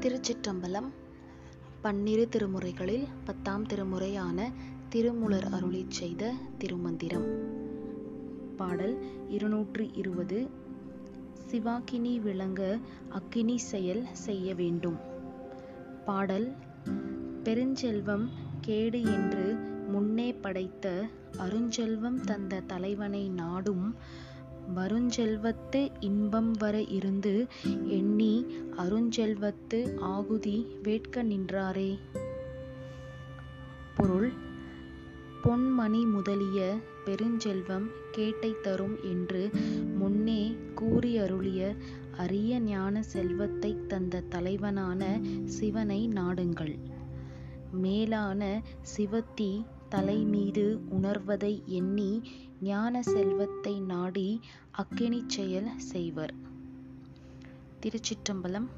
திருச்சிற்றம்பலம் பன்னிரு திருமுறைகளில் பத்தாம் திருமுறையான திருமூலர் அருளி செய்த திருமந்திரம். பாடல் இருநூற்று இருபது. சிவாக்கினி விளங்க அக்கினி செயல் செய்ய வேண்டும். பாடல் பெருஞ்செல்வம் கேடு என்று முன்னே படைத்த அருஞ்செல்வம் தந்த தலைவனை நாடும் வருஞ்செல்வத்து இன்பம் வர இருந்து எண்ணி அருஞ்செல்வத்து ஆகுதி வேட்க நின்றாரே. பொருள் பொன்மணி முதலிய பெருஞ்செல்வம் கேட்டை தரும் என்று முன்னே கூறியருளிய அரிய ஞான செல்வத்தை தந்த தலைவனான சிவனை நாடுங்கள். மேலான சிவத்தி தலைமீது உணர்வதை எண்ணி ஞான செல்வத்தை நாடி அக்கினிச் செயல் செய்வர். திருச்சிற்றம்பலம்